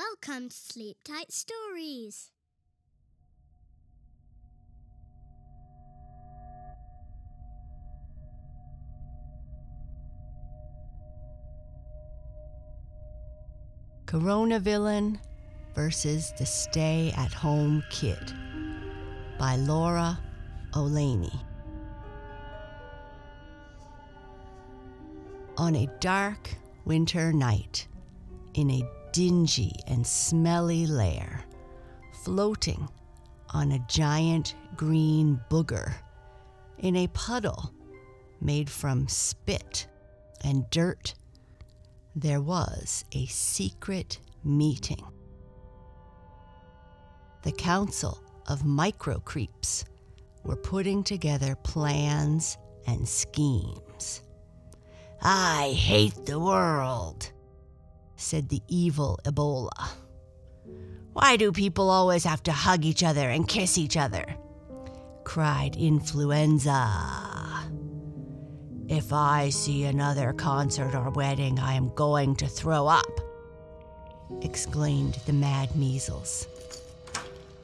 Welcome to Sleep Tight Stories. Corona Villain versus the Stay at Home Kid by Laura Olaney. On a dark winter night, in a dingy and smelly lair, floating on a giant green booger, in a puddle made from spit and dirt, there was a secret meeting. The Council of Microcreeps were putting together plans and schemes. I hate the world, said the evil Ebola. Why do people always have to hug each other and kiss each other? cried Influenza. If I see another concert or wedding, I am going to throw up, exclaimed the mad measles.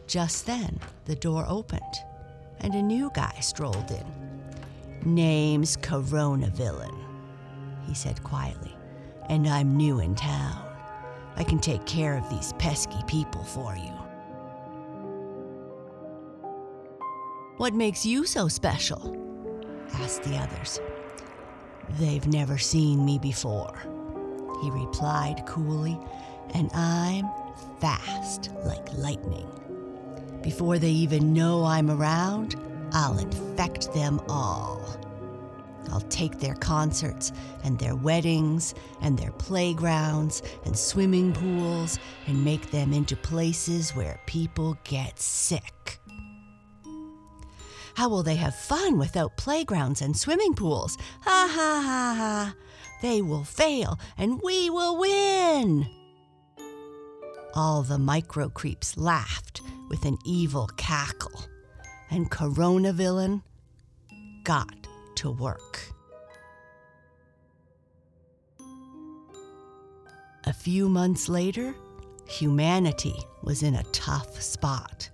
Just then, the door opened, and a new guy strolled in. Name's Corona Villain, he said quietly, and I'm new in town. I can take care of these pesky people for you. What makes you so special? asked the others. They've never seen me before, he replied coolly, and I'm fast like lightning. Before they even know I'm around, I'll infect them all. I'll take their concerts and their weddings and their playgrounds and swimming pools and make them into places where people get sick. How will they have fun without playgrounds and swimming pools? Ha ha ha ha! They will fail and we will win! All the micro creeps laughed with an evil cackle, and Corona Villain got to work. A few months later, humanity was in a tough spot.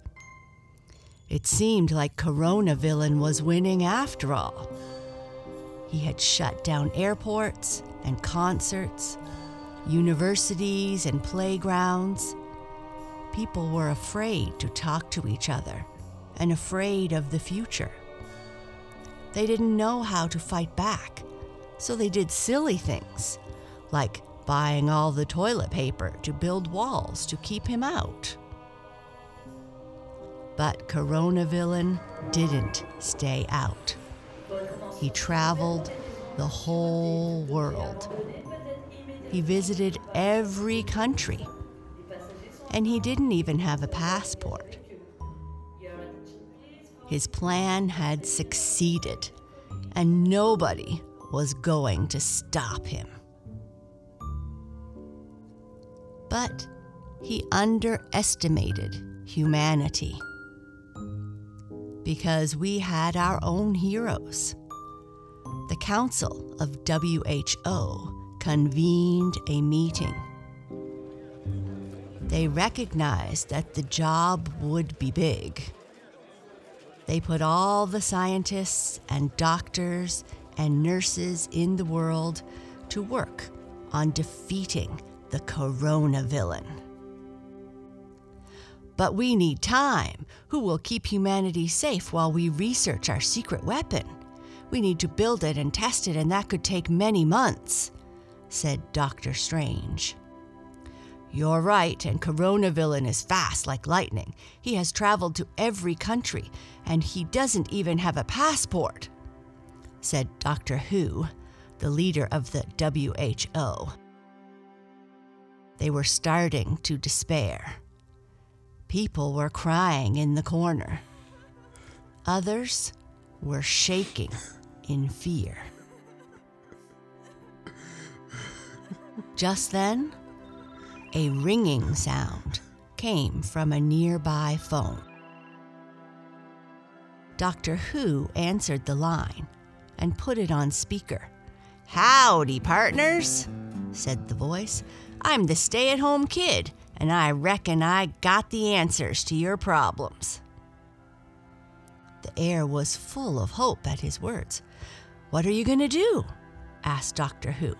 It seemed like Corona Villain was winning after all. He had shut down airports and concerts, universities and playgrounds. People were afraid to talk to each other and afraid of the future. They didn't know how to fight back, so they did silly things, like buying all the toilet paper to build walls to keep him out. But Corona Villain didn't stay out. He traveled the whole world. He visited every country. And he didn't even have a passport. His plan had succeeded, and nobody was going to stop him. But he underestimated humanity because we had our own heroes. The Council of WHO convened a meeting. They recognized that the job would be big. They put all the scientists and doctors and nurses in the world to work on defeating the corona villain. But we need time. Who will keep humanity safe while we research our secret weapon? We need to build it and test it, and that could take many months, said Doctor Strange. You're right, and Corona Villain is fast like lightning. He has traveled to every country, and he doesn't even have a passport, said Doctor Who, the leader of the WHO. They were starting to despair. People were crying in the corner. Others were shaking in fear. Just then, a ringing sound came from a nearby phone. Doctor Who answered the line and put it on speaker. Howdy, partners, said the voice. I'm the stay at home kid, and I reckon I got the answers to your problems. The air was full of hope at his words. What are you going to do? asked Doctor Who.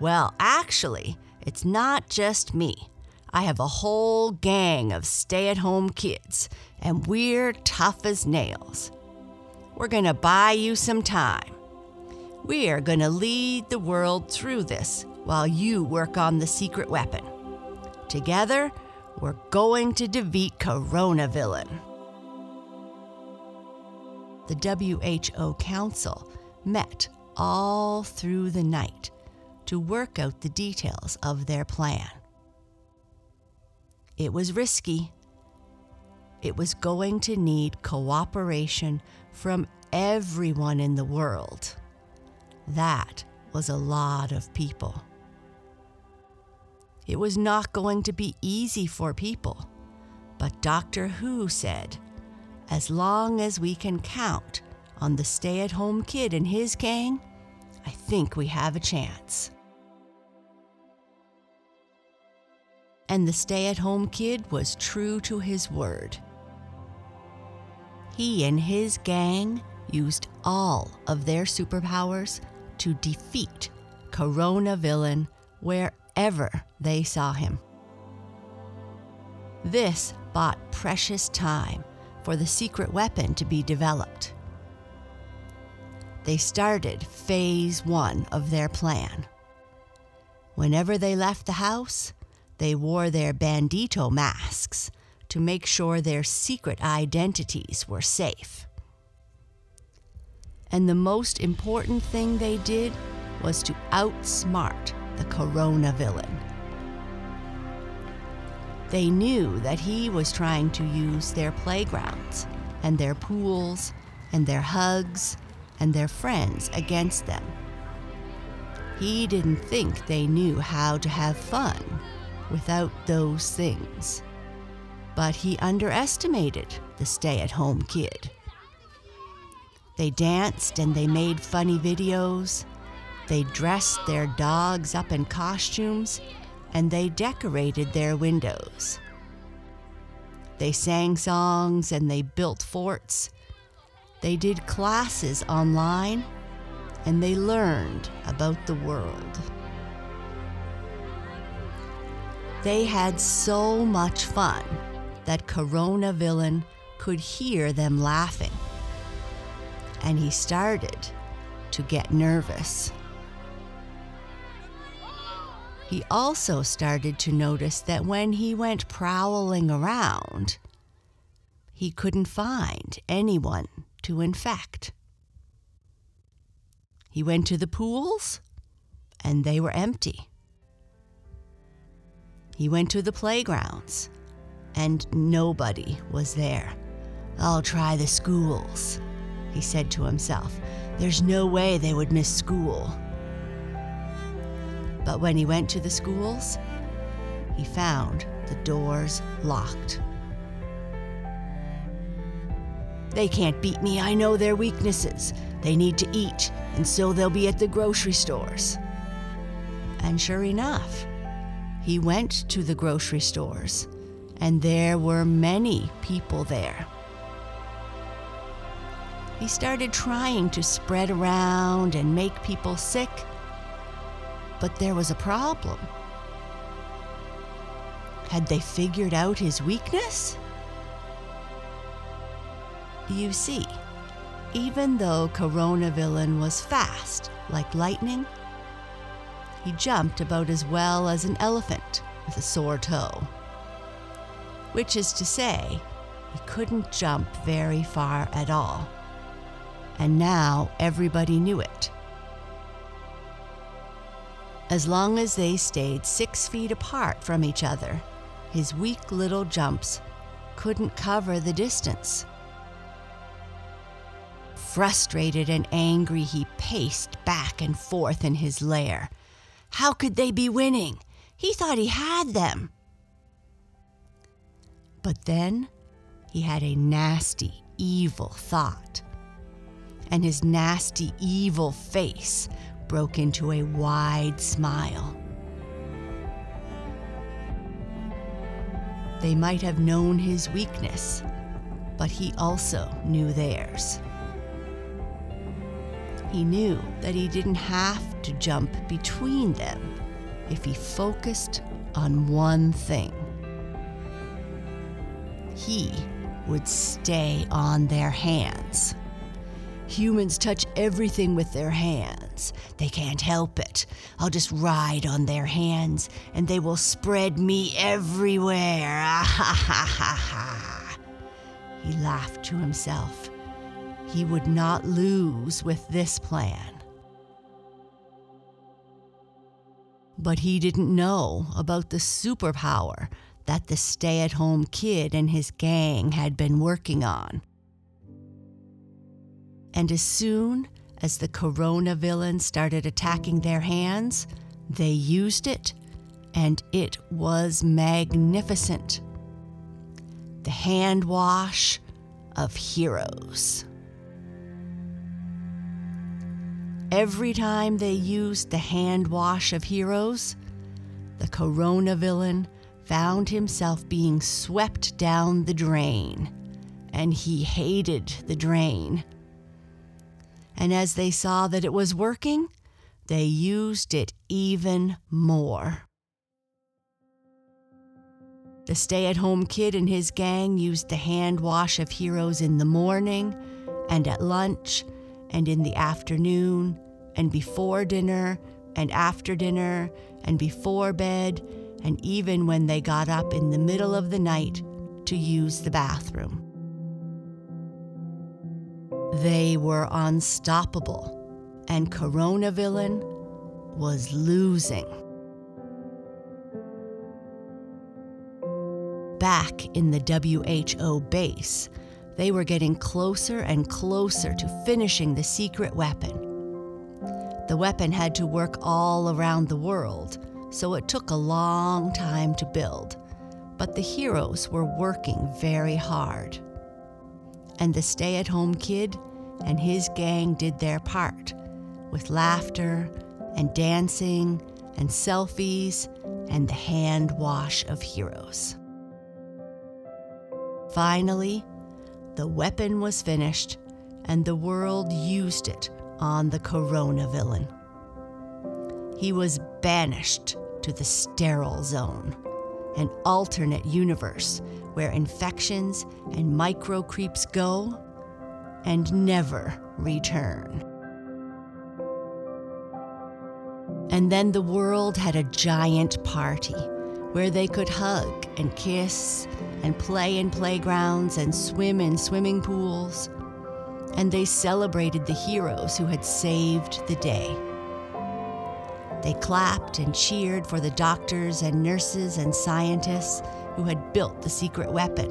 Well, actually, it's not just me. I have a whole gang of stay at home kids, and we're tough as nails. We're going to buy you some time. We are going to lead the world through this while you work on the secret weapon. Together, we're going to defeat Corona Villain. The WHO Council met all through the night to work out the details of their plan. It was risky. It was going to need cooperation from everyone in the world. That was a lot of people. It was not going to be easy for people, but Doctor Who said, as long as we can count on the stay at home kid and his gang, I think we have a chance. And the stay at home kid was true to his word. He and his gang used all of their superpowers to defeat Corona Villain wherever they saw him. This bought precious time for the secret weapon to be developed. They started phase one of their plan. Whenever they left the house, they wore their bandito masks to make sure their secret identities were safe. And the most important thing they did was to outsmart the Corona villain. They knew that he was trying to use their playgrounds and their pools and their hugs and their friends against them. He didn't think they knew how to have fun without those things. But he underestimated the stay at home kid. They danced and they made funny videos. They dressed their dogs up in costumes and they decorated their windows. They sang songs and they built forts. They did classes online and they learned about the world. They had so much fun that Corona Villain could hear them laughing. And he started to get nervous. He also started to notice that when he went prowling around, he couldn't find anyone to infect. He went to the pools, and they were empty. He went to the playgrounds, and nobody was there. I'll try the schools, he said to himself. There's no way they would miss school. But when he went to the schools, he found the doors locked. They can't beat me. I know their weaknesses. They need to eat, and so they'll be at the grocery stores. And sure enough, he went to the grocery stores, and there were many people there. He started trying to spread around and make people sick, but there was a problem. Had they figured out his weakness? You see, even though Corona Villain was fast like lightning, he jumped about as well as an elephant with a sore toe. Which is to say, he couldn't jump very far at all. And now everybody knew it. As long as they stayed six feet apart from each other, his weak little jumps couldn't cover the distance. Frustrated and angry, he paced back and forth in his lair how could they be winning? He thought he had them. But then he had a nasty, evil thought. And his nasty, evil face broke into a wide smile. They might have known his weakness, but he also knew theirs. He knew that he didn't have to jump between them if he focused on one thing. He would stay on their hands. Humans touch everything with their hands. They can't help it. I'll just ride on their hands and they will spread me everywhere. Ha, ha, ha. He laughed to himself. He would not lose with this plan. But he didn't know about the superpower that the stay at home kid and his gang had been working on. And as soon as the Corona villains started attacking their hands, they used it, and it was magnificent. The hand wash of heroes. Every time they used the hand wash of heroes, the Corona villain found himself being swept down the drain, and he hated the drain. And as they saw that it was working, they used it even more. The stay at home kid and his gang used the hand wash of heroes in the morning and at lunch and in the afternoon and before dinner and after dinner and before bed and even when they got up in the middle of the night to use the bathroom. They were unstoppable, and Corona Villain was losing. Back in the WHO base, they were getting closer and closer to finishing the secret weapon. The weapon had to work all around the world so it took a long time to build. But the heroes were working very hard. And the stay at home kid and his gang did their part with laughter and dancing and selfies and the hand wash of heroes. Finally, the weapon was finished and the world used it on the Corona villain. He was banished to the sterile zone, an alternate universe where infections and micro creeps go and never return. And then the world had a giant party where they could hug and kiss and play in playgrounds and swim in swimming pools. And they celebrated the heroes who had saved the day. They clapped and cheered for the doctors and nurses and scientists who had built the secret weapon.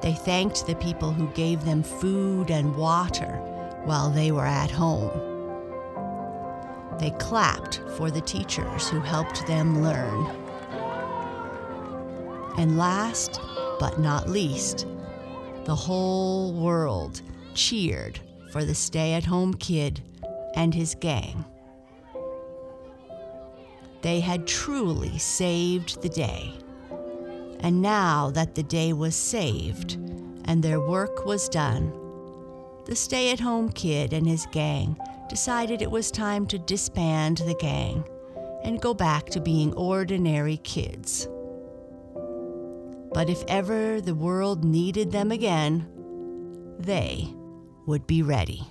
They thanked the people who gave them food and water while they were at home. They clapped for the teachers who helped them learn. And last but not least, the whole world cheered for the stay at home kid and his gang. They had truly saved the day. And now that the day was saved and their work was done, the stay at home kid and his gang decided it was time to disband the gang and go back to being ordinary kids. But if ever the world needed them again, they would be ready.